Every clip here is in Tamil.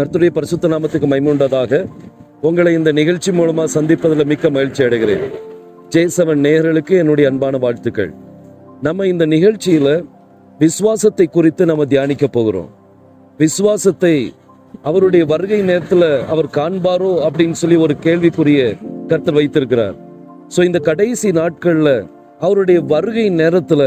கர்த்துடைய பரிசுத்த நாமத்துக்கு மைமுண்டதாக உங்களை இந்த நிகழ்ச்சி மூலமா சந்திப்பதில் மிக்க மகிழ்ச்சி அடைகிறேன். ஜெய்சவன் நேயர்களுக்கு என்னுடைய அன்பான வாழ்த்துக்கள். நம்ம இந்த நிகழ்ச்சியில விசுவாசத்தை குறித்து நம்ம தியானிக்க போகிறோம். விசுவாசத்தை அவருடைய வருகை நேரத்துல அவர் காண்பாரோ அப்படின்னு சொல்லி ஒரு கேள்விக்குரிய கருத்தை வைத்திருக்கிறார். ஸோ இந்த கடைசி நாட்கள்ல அவருடைய வருகை நேரத்துல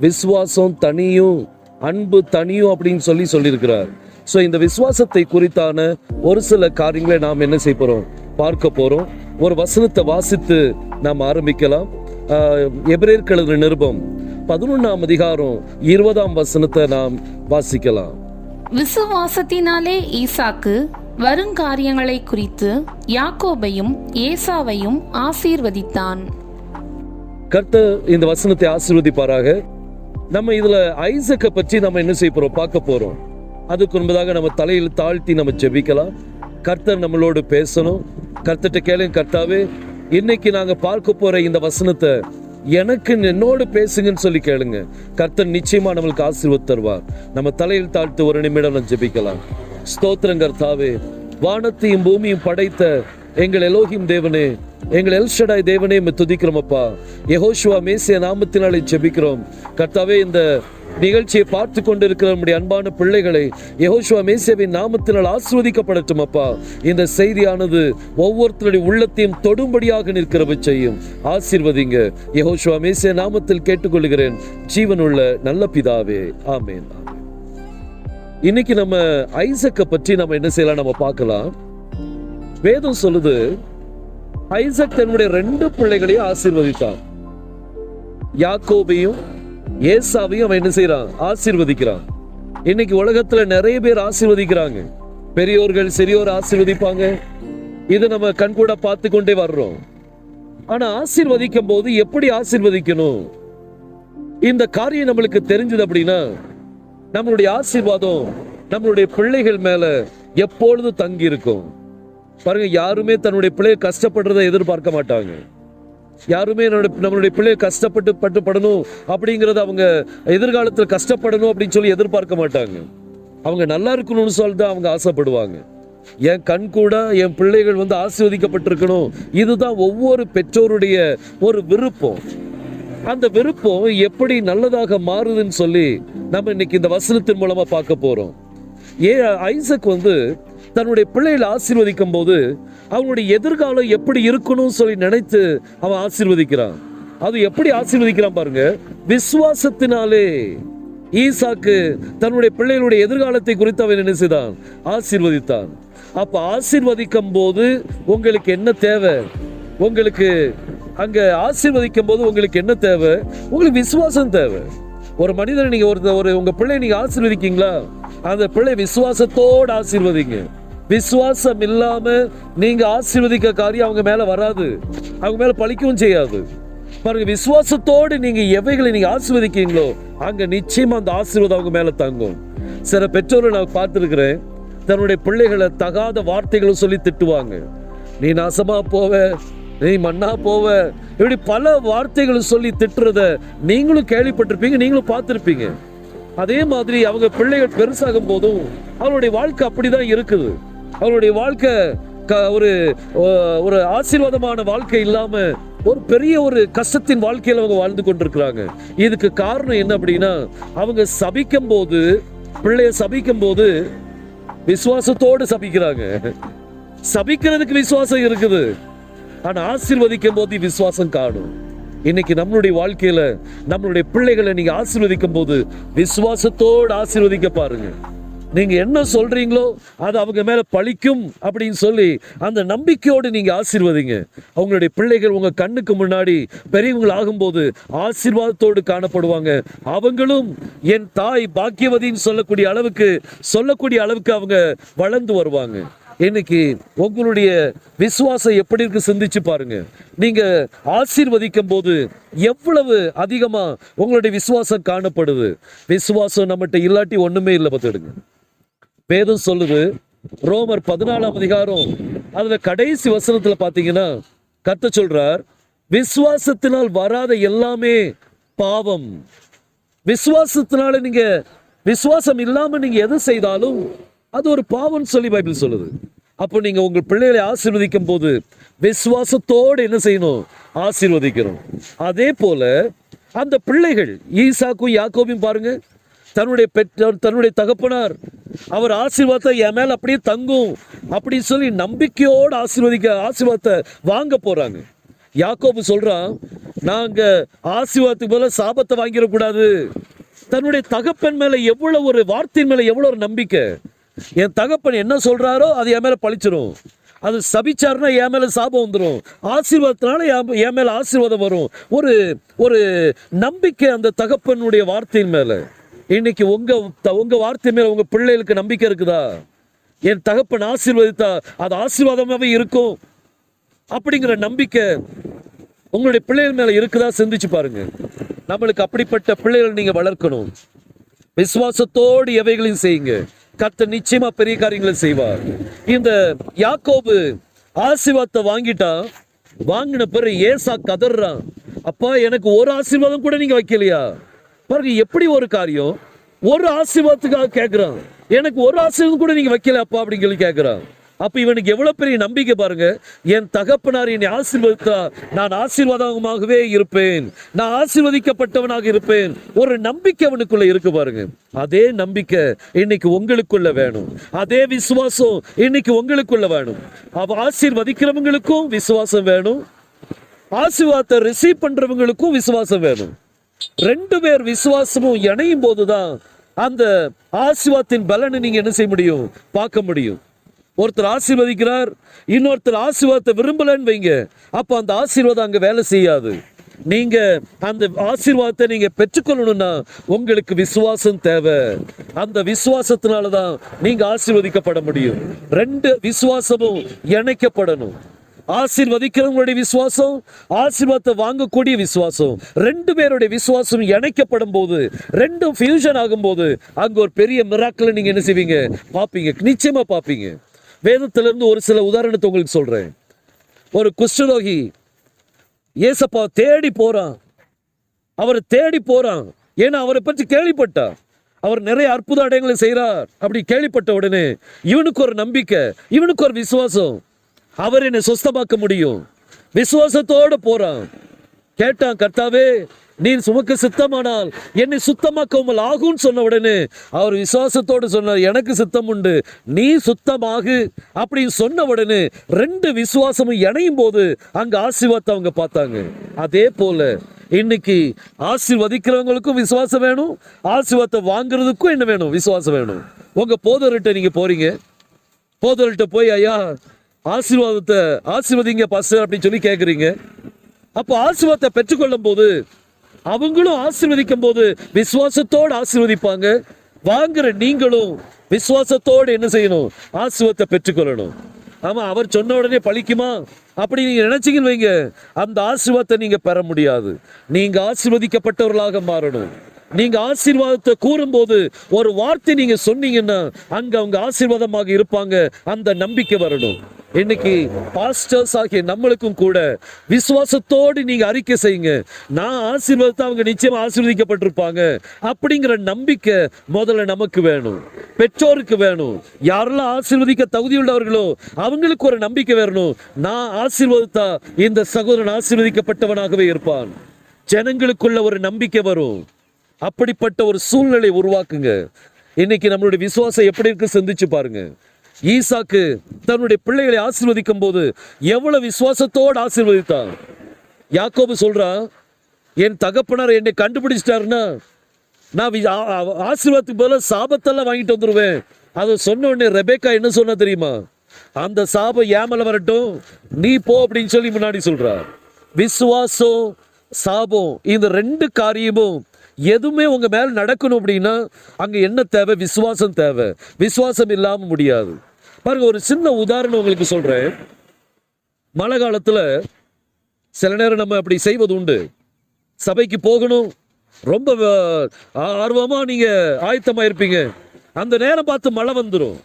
விசுவாசம் தனியும் அன்பு தனியும் அப்படின்னு சொல்லி சொல்லியிருக்கிறார். ஸோ இந்த விசுவாசத்தை குறித்தான ஒரு சில காரியங்களை நாம் என்ன செய்ய போறோம்? பார்க்க போறோம். ஒரு வசனத்தை வாசித்து நாம் ஆரம்பிக்கலாம். ஆஹ், எபிரேயர் கழுது நிருபம் பதினொன்றாம் அதிகாரம் இருபதாம் வசனத்தை நாம் வாசிக்கலாம். விசுவாசத்தினாலே ஈசாக்கு வருங்காரியங்களை குறித்து யாக்கோபையும் ஏசாவையும் ஆசீர்வதித்தான். கர்த்தர் இந்த வசனத்தை ஆசீர்வதிப்பாராக. நம்ம இதுல ஐசக்கை பற்றி நம்ம என்ன செய்ய போறோம்? பார்க்க போறோம். அதுக்கு முன்பதாக நம்ம தலையில் தாழ்த்தி நம்ம ஜெபிக்கலாம். கர்த்தர் நம்மளோடு பேசணும். கர்த்தர்கிட்ட கேளுங்க கர்த்தாவே இன்னைக்கு நாங்க பார்க்க போற இந்த வசனத்தை எனக்கு என்னோடு பேசுங்கன்னு சொல்லி கேளுங்க. கர்த்தர் நிச்சயமா நம்மளுக்கு ஆசீர்வாத் தருவார். நம்ம தலையில் தாழ்த்து ஒரு நிமிடம் நம்ம ஜெபிக்கலாம். ஸ்தோத்திரம் கர்த்தாவே. வானத்தையும் பூமியும் படைத்த எங்கள் எலோஹிம் தேவனே எங்கள் எல்ஷடாய் தேவனே உம்மை துதிக்கிறோமப்பா மேசிய நாமத்தினாலே ஜெபிக்கிறோம். கர்த்தாவே இந்த நிகழ்ச்சியை பார்த்து கொண்டிருக்கிற நம்முடைய அன்பான பிள்ளைகளை யெகோஷுவா மேசியாவின் நாமத்தினால் ஆசிர்வதிக்கப்படட்டும் அப்பா. இந்த செய்தியானது ஒவ்வொருத்தருடைய உள்ளத்தையும் தொடும்படியாக நிற்கிறவை செய்யும். ஆசீர்வதிங்க. யெகோஷுவா மேசிய நாமத்தில் கேட்டுக்கொள்கிறேன். ஜீவனுள்ள நல்ல பிதாவே. ஆமேன். இன்னைக்கு நம்ம ஐசக்கை பற்றி நம்ம என்ன செய்யலாம்? நம்ம பார்க்கலாம். வேதம் சொல்லுது ஐசக் தன்னுடைய ரெண்டு பிள்ளைகளையும் ஆசீர்வதித்தான் யாக்கோபையும் ஏசாவையும் அவன் என்ன செய்யறான் ஆசீர்வதிக்கிறான். இன்னைக்கு உலகத்துல நிறைய பேர் ஆசீர்வதிக்கிறாங்க. பெரியோர்கள் சிறியோர் ஆசீர்வதிப்பாங்க. இது நம்ம கண்கூட பார்த்து கொண்டே வர்றோம். ஆனா ஆசீர்வதிக்கும் போது எப்படி ஆசீர்வதிக்கணும்? இந்த காரியம் நம்மளுக்கு தெரிஞ்சது அப்படின்னா நம்மளுடைய ஆசீர்வாதம் நம்மளுடைய பிள்ளைகள் மேல எப்பொழுதும் தங்கி இருக்கும் பாருங்க யாருமே தன்னுடைய பிள்ளையை கஷ்டப்படுறதை எதிர்பார்க்க மாட்டாங்க. யாருமே என்னோட நம்மளுடைய பிள்ளையை கஷ்டப்பட்டு பட்டுப்படணும் அப்படிங்கிறது அவங்க எதிர்காலத்தில் கஷ்டப்படணும் அப்படின்னு சொல்லி எதிர்பார்க்க மாட்டாங்க. அவங்க நல்லா இருக்கணும்னு சொல்லி தான் அவங்க ஆசைப்படுவாங்க. என் கண் கூட என் பிள்ளைகள் வந்து ஆசீர்வதிக்கப்பட்டிருக்கணும். இதுதான் ஒவ்வொரு பெற்றோருடைய ஒரு விருப்பம். அந்த விருப்பம் எப்படி நல்லதாக மாறுதுன்னு சொல்லி நம்ம இன்னைக்கு இந்த வசனத்தின் மூலமா பார்க்க போறோம். ஏ ஐசக் வந்து தன்னுடைய பிள்ளைகளை ஆசீர்வதிக்கும் போது அவனுடைய எதிர்காலம் எப்படி இருக்கணும்னு சொல்லி நினைத்து அவன் ஆசீர்வதிக்கிறான். அது எப்படி ஆசீர்வதிக்கிறான் பாருங்க. விசுவாசத்தினாலே ஈசாக்கு தன்னுடைய பிள்ளைகளுடைய எதிர்காலத்தை குறித்து அவன் என்ன செய்தான்? ஆசீர்வதித்தான். அப்ப ஆசீர்வதிக்கும் போது உங்களுக்கு என்ன தேவை? உங்களுக்கு அங்க ஆசீர்வதிக்கும் போது உங்களுக்கு என்ன தேவை? உங்களுக்கு விசுவாசம் தேவை. ஒரு மனிதனை நீங்க ஒரு ஒரு உங்க பிள்ளை நீங்க ஆசீர்வதிக்கீங்களா? அந்த பிள்ளை விசுவாசத்தோடு ஆசீர்வதிங்க. விசுவாசம் இல்லாம நீங்க ஆசீர்வதிக்க காரியம் அவங்க மேல வராது. அவங்க மேல பழிக்கவும் செய்யாது. பாருங்க விசுவாசத்தோடு நீங்க எவைகளை நீங்க ஆசீர்வதிக்கீங்களோ அங்க நிச்சயமா அந்த ஆசீர்வாதம் அவங்க மேல தங்கும். சில பெற்றோரை நான் பார்த்துருக்கிறேன். தன்னுடைய பிள்ளைகளை தகாத வார்த்தைகளும் சொல்லி திட்டுவாங்க. நீ நாசமா போவ நீ மண்ணா போவ. இப்படி பல வார்த்தைகளும் சொல்லி திட்டுறத நீங்களும் கேள்விப்பட்டிருப்பீங்க நீங்களும் பார்த்துருப்பீங்க. அதே மாதிரி அவங்க பிள்ளைகள் பெருசாகும் போதும் அவருடைய வாழ்க்கை அப்படிதான் இருக்குது. அவருடைய வாழ்க்கை க- ஒரு ஒரு ஆசீர்வாதமான வாழ்க்கை இல்லாம ஒரு பெரிய ஒரு கஷ்டத்தின் வாழ்க்கையில் அவங்க வாழ்ந்து கொண்டிருக்கிறாங்க. இதுக்கு காரணம் என்ன அப்படின்னா அவங்க சபிக்கும் போது பிள்ளைய சபிக்கும் போது விசுவாசத்தோடு சபிக்கிறாங்க. சபிக்கிறதுக்கு விசுவாசம் இருக்குது. ஆனா ஆசீர்வதிக்கும் போது விசுவாசம் காணும். இன்னைக்கு நம்மளுடைய வாழ்க்கையில நம்மளுடைய பிள்ளைகளை நீங்க ஆசீர்வதிக்கும் போது விசுவாசத்தோடு ஆசீர்வதிக்க பாருங்க. நீங்க என்ன சொல்றீங்களோ அது அவங்க மேல பழிக்கும் அப்படின்னு சொல்லி அந்த நம்பிக்கையோடு நீங்க ஆசீர்வதிங்க. அவங்களுடைய பிள்ளைகள் உங்க கண்ணுக்கு முன்னாடி பெரியவங்கள் ஆகும்போது ஆசீர்வாதத்தோடு காணப்படுவாங்க. அவங்களும் என் தாய் பாக்கியவதின்னு சொல்லக்கூடிய அளவுக்கு சொல்லக்கூடிய அளவுக்கு அவங்க வளர்ந்து வருவாங்க. இன்னைக்கு உங்களுடைய விசுவாசம் எப்படி இருக்கு சிந்திச்சு பாருங்க. நீங்க ஆசீர்வதிக்கும் போது எவ்வளவு அதிகமா உங்களுடைய விசுவாசம் காணப்படுது. விசுவாசம் நம்மகிட்ட இல்லாட்டி ஒண்ணுமே இல்லை பார்த்துடுங்க வேதம் சொல்லுது. ரோமர் பதினாலாம் அதிகாரம் அதுல கடைசி வசனத்துல பாத்தீங்கன்னா கத்த சொல்றார் விசுவாசத்தினால் வராத எல்லாமே பாவம். விசுவாசத்தினால நீங்க விசுவாசம் இல்லாம நீங்க எது செய்தாலும் அது ஒரு பாவம்னு சொல்லி பைபிள் சொல்லுது. அப்போ நீங்க உங்க பிள்ளைகளை ஆசீர்வதிக்கும் போது விசுவாசத்தோடு என்ன செய்யணும்? ஆசீர்வதிக்கணும். அதே போல அந்த பிள்ளைகள் ஈசாக்கும் யாக்கோபையும் பாருங்க தன்னுடைய பெற்றோர் தன்னுடைய தகப்பனார் அவர் ஆசீர்வாதத்தை என் மேலே அப்படியே தங்கும் அப்படின்னு சொல்லி நம்பிக்கையோடு ஆசீர்வதிக்க ஆசீர்வாதத்தை வாங்க போகிறாங்க யாக்கோபு சொல்கிறான் நாங்கள் ஆசீர்வாதத்துக்கு போல சாபத்தை வாங்கிடக்கூடாது தன்னுடைய தகப்பன் மேலே எவ்வளோ ஒரு வார்த்தையின் மேலே எவ்வளோ ஒரு நம்பிக்கை. என் தகப்பன் என்ன சொல்கிறாரோ அது என் மேலே பழிச்சிடும் அது சபிச்சாருன்னா என் மேலே சாபம் வந்துடும் ஆசீர்வாதத்தினால என் என் ஆசீர்வாதம் வரும். ஒரு ஒரு நம்பிக்கை அந்த தகப்பனுடைய வார்த்தையின் மேலே. இன்னைக்கு உங்க த- உங்க வார்த்தை மேல உங்க பிள்ளைகளுக்கு நம்பிக்கை இருக்குதா? என் தகப்பன் ஆசீர்வதித்தா அது ஆசீர்வாதமாவே இருக்கும். அப்படிங்கிற நம்பிக்கை உங்களுடைய பிள்ளைகள் மேல இருக்குதா சிந்திச்சு பாருங்க. நம்மளுக்கு அப்படிப்பட்ட பிள்ளைகள் நீங்க வளர்க்கணும். விசுவாசத்தோடு எவைகளையும் செய்யுங்க. கத்த நிச்சயமா பெரிய காரியங்களை செய்வார். இந்த யாக்கோபு ஆசீர்வாதத்தை வாங்கிட்டா வாங்கின பிறகு ஏசா கதறான். அப்பா எனக்கு ஒரு ஆசீர்வாதம் கூட நீங்க வைக்கலையா? பாருங்க எப்படி ஒரு காரியம்? ஒரு ஆசீர்வாதத்துக்காக கேட்கிறான் எனக்கு ஒரு ஆசீர்வாதம் கூட நீங்க வைக்கல அப்பா அப்படின்னு சொல்லி கேட்கிறான் அப்ப இவனுக்கு எவ்வளவு பெரிய நம்பிக்கை பாருங்க. என் தகப்பனார் என்னை ஆசீர்வதித்தா நான் ஆசீர்வாதமாகவே இருப்பேன். நான் ஆசீர்வதிக்கப்பட்டவனாக இருப்பேன். ஒரு நம்பிக்கை அவனுக்குள்ள இருக்கு பாருங்க. அதே நம்பிக்கை இன்னைக்கு உங்களுக்குள்ள வேணும். அதே விசுவாசம் இன்னைக்கு உங்களுக்குள்ள வேணும். அவ ஆசீர்வதிக்கிறவங்களுக்கும் விசுவாசம் வேணும். ஆசீர்வாதத்தை ரிசீவ் பண்றவங்களுக்கும் விசுவாசம் வேணும். ரெண்டு பேர் விசுவாசமும் இணையும் போதுதான் அந்த ஆசிர்வாதத்தின் பலனை நீங்க என்ன செய்ய முடியும்? பார்க்க முடியும். ஒருத்தர் ஆசீர்வதிக்கிறார் இன்னொருத்தர் ஆசீர்வாதத்தை விரும்பலன்னு வைங்க. அப்போ அந்த ஆசீர்வாதம் அங்க வேலை செய்யாது. நீங்க அந்த ஆசீர்வாதத்தை நீங்க பெற்றுக்கொள்ளணும்னா உங்களுக்கு விசுவாசம் தேவை. அந்த விசுவாசத்தினால தான் நீங்க ஆசீர்வதிக்கப்பட முடியும். ரெண்டு விசுவாசமும் இணைக்கப்படணும். ஆசீர்வதிக்கிறவங்களுடைய விசுவாசம் ஆசீர்வாதத்தை வாங்கக்கூடிய விசுவாசம். ரெண்டு பேருடைய விசுவாசம் இணைக்கப்படும் போது ரெண்டும் ஃபியூஷன் ஆகும்போது அங்கே ஒரு பெரிய மிராக்களை நீங்கள் என்ன செய்வீங்க? பார்ப்பீங்க. நிச்சயமாக பார்ப்பீங்க. வேதத்திலிருந்து ஒரு சில உதாரணத்தை உங்களுக்கு சொல்கிறேன் ஒரு குஷ்டரோகி ஏசப்பா தேடி போகிறான் அவரை தேடி போகிறான் ஏன்னா அவரை பற்றி கேள்விப்பட்டான். அவர் நிறைய அற்புத அடையங்களை செய்கிறார் அப்படி கேள்விப்பட்ட உடனே இவனுக்கு ஒரு நம்பிக்கை இவனுக்கு ஒரு விசுவாசம். அவர் என்னை சொஸ்தமாக்க முடியும். விசுவாசத்தோடு போறான். கேட்டான் கர்த்தாவே நீ சுமக்க சித்தமானால் என்னை சுத்தமாக்க உமல் ஆகும்னு சொன்ன உடனே அவர் விசுவாசத்தோடு சொன்னார் எனக்கு சித்தம் உண்டு நீ சுத்தமாகு. அப்படின்னு சொன்ன உடனே ரெண்டு விசுவாசமும் இணையும் போது அங்கே ஆசீர்வாதத்தை அவங்க பார்த்தாங்க. அதே போல இன்னைக்கு ஆசீர்வதிக்கிறவங்களுக்கும் விசுவாசம் வேணும் ஆசீர்வாதத்தை வாங்குறதுக்கும் என்ன வேணும்? விசுவாசம் வேணும். உங்கள் போதர்கிட்ட நீங்கள் போறீங்க. போதர்கிட்ட போய் ஐயா ஆசீர்வாதத்தை ஆசீர்வதிங்க பாஸ்டர் அப்படின்னு சொல்லி கேட்குறீங்க அப்போ ஆசீர்வாதத்தை பெற்றுக்கொள்ளும் போது அவங்களும் ஆசீர்வதிக்கும் போது விசுவாசத்தோடு ஆசீர்வதிப்பாங்க. வாங்குற நீங்களும் விசுவாசத்தோடு என்ன செய்யணும்? ஆசீர்வாதத்தை பெற்றுக்கொள்ளணும். ஆமாம் அவர் சொன்ன உடனே பழிக்குமா? அப்படி நீங்கள் நினச்சிங்கன்னு வைங்க. அந்த ஆசீர்வாதத்தை நீங்கள் பெற முடியாது. நீங்கள் ஆசீர்வதிக்கப்பட்டவர்களாக மாறணும். நீங்க ஆசீர்வாதத்தை கூறும்போது ஒரு வார்த்தை நீங்க சொன்னீங்கன்னா அங்க அவங்க ஆசீர்வாதமாக இருப்பாங்க. அந்த நம்பிக்கை வரணும். இன்னைக்கு பாஸ்டர்ஸ் ஆகிய நம்மளுக்கும் கூட விசுவாசத்தோடு நீங்க அறிக்கை செய்யுங்க. நான் ஆசீர்வாதத்தை அவங்க நிச்சயமா ஆசீர்வதிக்கப்பட்டிருப்பாங்க. அப்படிங்கிற நம்பிக்கை முதல்ல நமக்கு வேணும். பெற்றோருக்கு வேணும். யாரெல்லாம் ஆசீர்வதிக்க தகுதியுள்ளவர்களோ அவங்களுக்கு ஒரு நம்பிக்கை வரணும் நான் ஆசீர்வதித்தா இந்த சகோதரன் ஆசீர்வதிக்கப்பட்டவனாகவே இருப்பான். ஜனங்களுக்குள்ள ஒரு நம்பிக்கை வரும். அப்படிப்பட்ட ஒரு சூழ்நிலை உருவாக்குங்க. இன்னைக்கு நம்மளுடைய விசுவாசம் எப்படி இருக்கு சிந்திச்சு பாருங்க. ஈசாக்கு தன்னுடைய பிள்ளைகளை ஆசிர்வதிக்கும் போது எவ்வளவு விசுவாசத்தோடு ஆசீர்வதித்தான் யாக்கோபு சொல்றா என் தகப்பனார் என்னை கண்டுபிடிச்சிட்டாருன்னா நான் வி- ஆசீர்வாதத்துக்கு போல சாபத்தெல்லாம் வாங்கிட்டு வந்துருவேன். அதை சொன்ன உடனே ரெபேக்கா என்ன சொன்னா தெரியுமா? அந்த சாபம் ஏமல வரட்டும் நீ போ அப்படின்னு சொல்லி முன்னாடி சொல்றா. விசுவாசம் சாபம் இந்த ரெண்டு காரியமும் எதுவுமே உங்கள் மேலே நடக்கணும் அப்படின்னா அங்கே என்ன தேவை? விசுவாசம் தேவை. விசுவாசம் இல்லாமல் முடியாது. பாருங்க ஒரு சின்ன உதாரணம் உங்களுக்கு சொல்கிறேன் மழை காலத்தில் சில நேரம் நம்ம அப்படி செய்வது உண்டு. சபைக்கு போகணும். ரொம்ப ஆர்வமாக நீங்கள் ஆயத்தமாக இருப்பீங்க அந்த நேரம் பார்த்து மழை வந்துடும்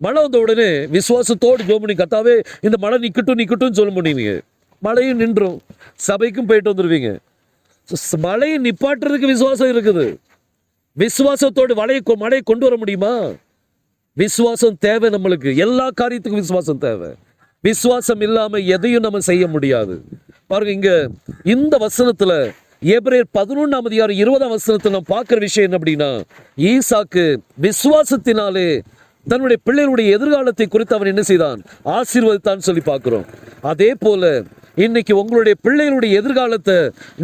மழை வந்த உடனே விசுவாசத்தோடு ஜோமணி கத்தாவே இந்த மழை நிற்கட்டும் நிற்கட்டும்னு சொல்ல முடியுங்க. மழையும் நின்றும். சபைக்கும் போயிட்டு வந்துடுவீங்க மழையை நிப்பாட்டுறதுக்கு விசுவாசம் இருக்குது. விசுவாசத்தோடு மழையை கொ- மழையை கொண்டு வர முடியுமா? விசுவாசம் தேவை நம்மளுக்கு. எல்லா காரியத்துக்கும் விசுவாசம் தேவை. விசுவாசம் இல்லாமல் எதையும் நம்ம செய்ய முடியாது. பாருங்க இங்க இந்த வசனத்தில் எபிரேயர் பதினொன்றாம் அதிகாரம் இருபதாம் வசனத்தில் நம்ம பார்க்குற விஷயம் என்ன அப்படின்னா ஈசாக்கு விசுவாசத்தினாலே தன்னுடைய பிள்ளைகளுடைய எதிர்காலத்தை குறித்து அவன் என்ன செய்தான்? ஆசீர்வதித்தான் சொல்லி பார்க்குறோம். அதே போல இன்னைக்கு உங்களுடைய பிள்ளைகளுடைய எதிர்காலத்தை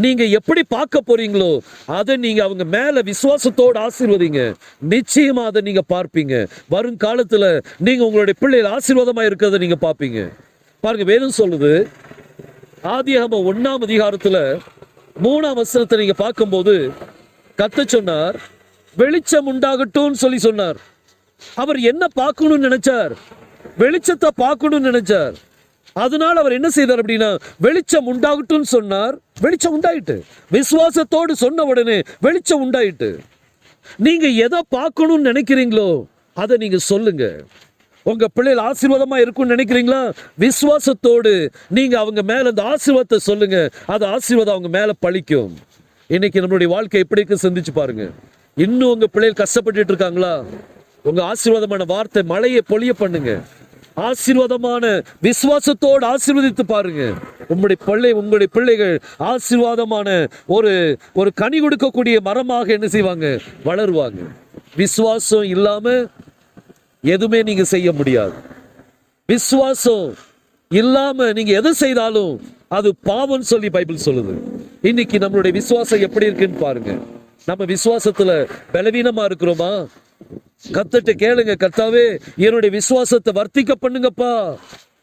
நீங்க எப்படி பார்க்க போறீங்களோ அதை நீங்க அவங்க மேல விசுவாசத்தோடு ஆசீர்வதிங்க. நிச்சயமா அதை நீங்க பார்ப்பீங்க. வரும் காலத்துல நீங்க உங்களுடைய பிள்ளைகள் ஆசீர்வாதமா இருக்கிறத நீங்க பார்ப்பீங்க. பாருங்க வேணும் சொல்லுது ஆதியாகம ஒன்னாம் அதிகாரத்துல மூணாம் வசனத்தை நீங்க பார்க்கும்போது கத்த சொன்னார் வெளிச்சம் உண்டாகட்டும் சொல்லி சொன்னார். அவர் என்ன பார்க்கணும்னு நினைச்சார்? வெளிச்சத்தை பார்க்கணும்னு நினைச்சார். அதனால அவர் என்ன செய்தார் அப்படின்னா வெளிச்சம் உண்டாகட்டும்னு சொன்னார். வெளிச்சம் உண்டாயிட்டு. விசுவாசத்தோடு சொன்ன உடனே வெளிச்சம் உண்டாயிட்டு. நீங்க எதை பார்க்கணும்னு நினைக்கிறீங்களோ அதை நீங்க சொல்லுங்க. உங்க பிள்ளைகள் ஆசீர்வாதமா இருக்கும்னு நினைக்கிறீங்களா? விசுவாசத்தோடு நீங்க அவங்க மேல அந்த ஆசீர்வாதத்தை சொல்லுங்க. அது ஆசீர்வாதம் அவங்க மேல பழிக்கும். இன்னைக்கு நம்மளுடைய வாழ்க்கை எப்படி இருக்கு சிந்திச்சு பாருங்க. இன்னும் உங்க பிள்ளைகள் கஷ்டப்பட்டுட்டு இருக்காங்களா? உங்க ஆசீர்வாதமான வார்த்தை மழையை பொழிய பண்ணுங்க. ஆசீர்வாதமான விசுவாசத்தோடு ஆசீர்வதித்து பாருங்க. உங்களுடைய பிள்ளை உங்களுடைய பிள்ளைகள் ஆசீர்வாதமான ஒரு ஒரு கனி கொடுக்கக்கூடிய மரமாக என்ன செய்வாங்க? வளருவாங்க. விசுவாசம் இல்லாம எதுவுமே நீங்க செய்ய முடியாது. விசுவாசம் இல்லாம நீங்க எது செய்தாலும் அது பாவம் சொல்லி பைபிள் சொல்லுது. இன்னைக்கு நம்மளுடைய விசுவாசம் எப்படி இருக்குன்னு பாருங்க. நம்ம விசுவாசத்துல பலவீனமா இருக்கிறோமா? கத்துட்டு கேளுங்க கர்த்தாவே என்னுடைய விசுவாசத்தை வர்த்திக்க பண்ணுங்கப்பா.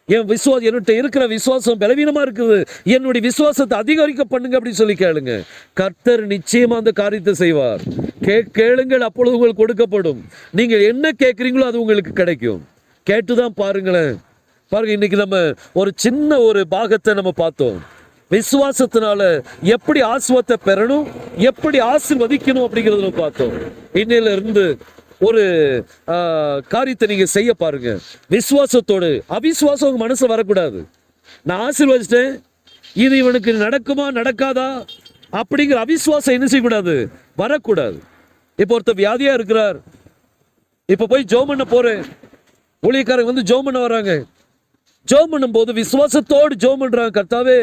என் விசுவாசம் என்னட்ட இருக்கிற விசுவாசம் பலவீனமா இருக்குது. என்னுடைய விசுவாசத்தை அதிகரிக்க பண்ணுங்க அப்படின்னு சொல்லி கேளுங்க. கர்த்தர் நிச்சயமா அந்த காரியத்தை செய்வார். கே கேளுங்கள் அப்பொழுது உங்களுக்கு கொடுக்கப்படும். நீங்கள் என்ன கேட்குறீங்களோ அது உங்களுக்கு கிடைக்கும். கேட்டுதான் பாருங்களேன். பாருங்க இன்னைக்கு நம்ம ஒரு சின்ன ஒரு பாகத்தை நம்ம பார்த்தோம். விசுவாசத்தினால எப்படி ஆசுவத்தை பெறணும் எப்படி ஆசிர்வதிக்கணும் அப்படிங்கிறத பார்த்தோம். இன்னையில இருந்து ஒரு காரியத்தை நீங்க செய்ய பாருங்க. விசுவாசத்தோடு. அவிசுவாசம் உங்க மனசுல வரக்கூடாது. நான் ஆசீர்வதிச்சிட்டேன். இது இவனுக்கு நடக்குமா நடக்காதா? அப்படிங்கிற அவிசுவாசம் என்ன செய்யக்கூடாது? வரக்கூடாது. இப்போ ஒருத்தர் வியாதியா இருக்கிறார். இப்ப போய் ஜோம் பண்ண போறேன். ஊழியக்காரங்க வந்து ஜோம் பண்ண வராங்க. ஜோம் பண்ணும்போது விசுவாசத்தோடு ஜோம் பண்ணுறாங்க கர்த்தாவே.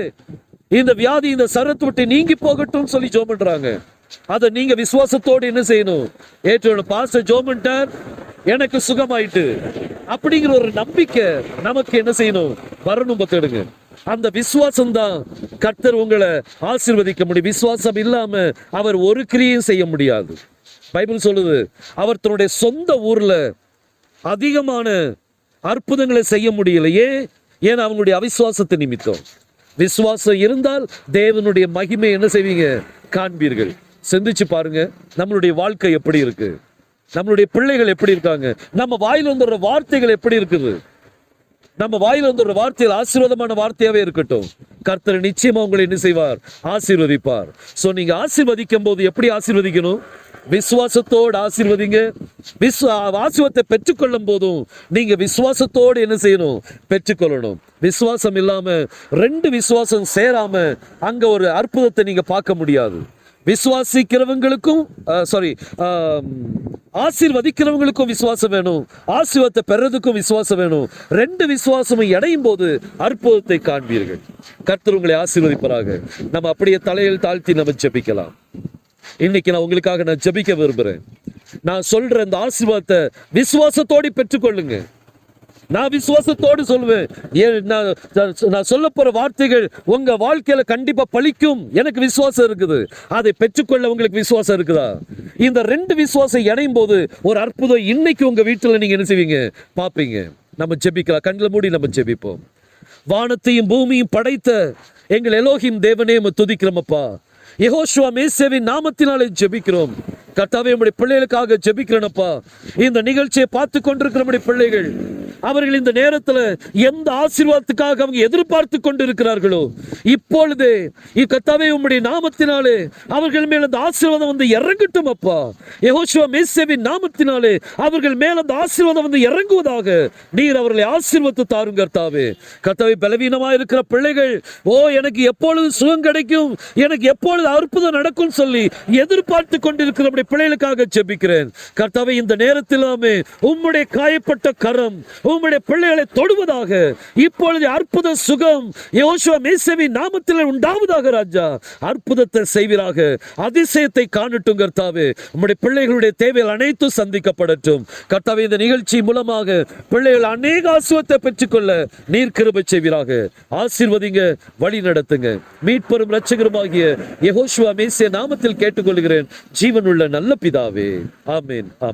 இந்த வியாதி இந்த சரத்து விட்டு நீங்கி போகட்டும் சொல்லி ஜோம் பண்றாங்க. அதை நீங்க விசுவாசத்தோடு என்ன செய்யணும்? ஏற்றோட பாஸ்டர் ஜோமன்ட்டார் எனக்கு சுகமாயிட்டு. அப்படிங்கிற ஒரு நம்பிக்கை நமக்கு என்ன செய்யணும்? வரணும் பத்தெடுங்க அந்த விசுவாசம் தான் கர்த்தர் உங்களை ஆசிர்வதிக்க முடியும். விசுவாசம் இல்லாம அவர் ஒரு கிரியும் செய்ய முடியாது. பைபிள் சொல்லுது அவர் தன்னுடைய சொந்த ஊர்ல அதிகமான அற்புதங்களை செய்ய முடியலையே ஏன் அவங்களுடைய அவிசுவாசத்தை நிமித்தம்? விசுவாசம் இருந்தால் தேவனுடைய மகிமை என்ன செய்வீங்க? காண்பீர்கள். சிந்திச்சு பாருங்க நம்மளுடைய வாழ்க்கை எப்படி இருக்கு? நம்மளுடைய பிள்ளைகள் எப்படி இருக்காங்க? நம்ம வாயில் வந்துடுற வார்த்தைகள் எப்படி இருக்குது? நம்ம வாயில் வந்துடுற வார்த்தையில் ஆசீர்வாதமான வார்த்தையாவே இருக்கட்டும். கர்த்தர் நிச்சயமா உங்களை என்ன செய்வார்? ஆசீர்வதிப்பார். ஸோ நீங்க ஆசீர்வதிக்கும் போது எப்படி ஆசீர்வதிக்கணும்? விசுவாசத்தோடு ஆசீர்வதிங்க. விஸ்வ ஆசீர்வத்தை பெற்றுக்கொள்ளும் போதும் நீங்க விசுவாசத்தோடு என்ன செய்யணும்? பெற்றுக்கொள்ளணும். விசுவாசம் இல்லாம ரெண்டு விசுவாசம் சேராம அங்க ஒரு அற்புதத்தை நீங்க பார்க்க முடியாது. விசுவாசிக்கிறவங்களுக்கும் சாரி ஆசீர்வதிக்கிறவங்களுக்கும் விசுவாசம் வேணும். ஆசீர்வாதத்தை பெறதுக்கும் விசுவாசம் வேணும். ரெண்டு விசுவாசமும் இடையும் போது அற்புதத்தை காண்பீர்கள். கர்த்தர் உங்களை ஆசீர்வதிப்பராக. நம்ம அப்படியே தலையில் தாழ்த்தி நம்ம ஜெபிக்கலாம். இன்னைக்கு நான் உங்களுக்காக நான் ஜெபிக்க விரும்புறேன். நான் சொல்ற இந்த ஆசீர்வாதத்தை விசுவாசத்தோடு பெற்றுக்கொள்ளுங்க. நான் விசுவாசத்தோடு சொல்லுவேன் ஏன் நான் நான் சொல்ல போற வார்த்தைகள் உங்க வாழ்க்கையில கண்டிப்பா பழிக்கும். எனக்கு விசுவாசம் இருக்குது. அதை பெற்றுக்கொள்ள உங்களுக்கு விசுவாசம் இருக்குதா? இந்த ரெண்டு விசுவாசம் இணையும் போது ஒரு அற்புதம் இன்னைக்கு உங்க வீட்டில் நீங்க என்ன செய்வீங்க? பார்ப்பீங்க. நம்ம ஜெபிக்கலாம். கண்ணில் மூடி நம்ம ஜெபிப்போம். வானத்தையும் பூமியும் படைத்த எங்கள் எலோகிம் தேவனே நம்ம துதிக்கிறோமப்பா யெகோஷுவா மேசேவின் நாமத்தினாலே ஜெபிக்கிறோம். கர்த்தாவே நம்முடைய பிள்ளைகளுக்காக ஜெபிக்கிறேனப்பா இந்த நிகழ்ச்சியை பார்த்து கொண்டிருக்கிற நம்முடைய பிள்ளைகள் அவர்கள் இந்த நேரத்துல எந்த ஆசீர்வாதத்துக்காக அவங்க எதிர்பார்த்து கொண்டிருக்கிறார்களோ இப்பொழுதே கத்தாவே உம்முடைய நாமத்தினாலே அவர்கள் மேல் அந்த ஆசீர்வாதம் வந்து இறங்கட்டும் அப்பா. யெகோஷுவா மேசேவின் நாமத்தினாலே அவர்கள் மேல் அந்த ஆசீர்வாதம் வந்து இறங்குவதாக நீர் அவர்களை ஆசீர்வத்து தாருங்க கர்த்தாவே. கர்த்தாவே பலவீனமா இருக்கிற பிள்ளைகள் ஓ எனக்கு எப்பொழுது சுகம் கிடைக்கும் எனக்கு எப்பொழுது அற்புதம் நடக்கும் சொல்லி எதிர்பார்த்து கொண்டிருக்கிற நம்முடைய பிள்ளைகளுக்காக ஜெபிக்கிறேன். கர்த்தாவே இந்த நேரத்திலாமே உம்முடைய காயப்பட்ட கரம் உம்முடைய பிள்ளைகளை தொடுவதாக. இப்பொழுது அற்புத சுகம் யோசுவா மேசவின் நாமத்தில் உண்டாவதாக ராஜா. அற்புதத்தை செய்வீராக. அதிசயத்தை காணட்டும் கர்த்தாவே. உம்முடைய பிள்ளைகளுடைய தேவைகள் அனைத்தும் சந்திக்கப்படட்டும். கர்த்தாவே இந்த நிகழ்ச்சி மூலமாக பிள்ளைகள் அநேக ஆசுவத்தை பெற்றுக்கொள்ள நீர் கிருபை செய்வீராக. ஆசீர்வதிங்க வழி நடத்துங்க. மீட்பெரும் இரட்சகருமாகிய யெகோஷுவா மேசிய நாமத்தில் கேட்டுக்கொள்கிறேன். ஜீவனுள்ள நல்ல பிதாவே. ஆமேன் ஆமேன்.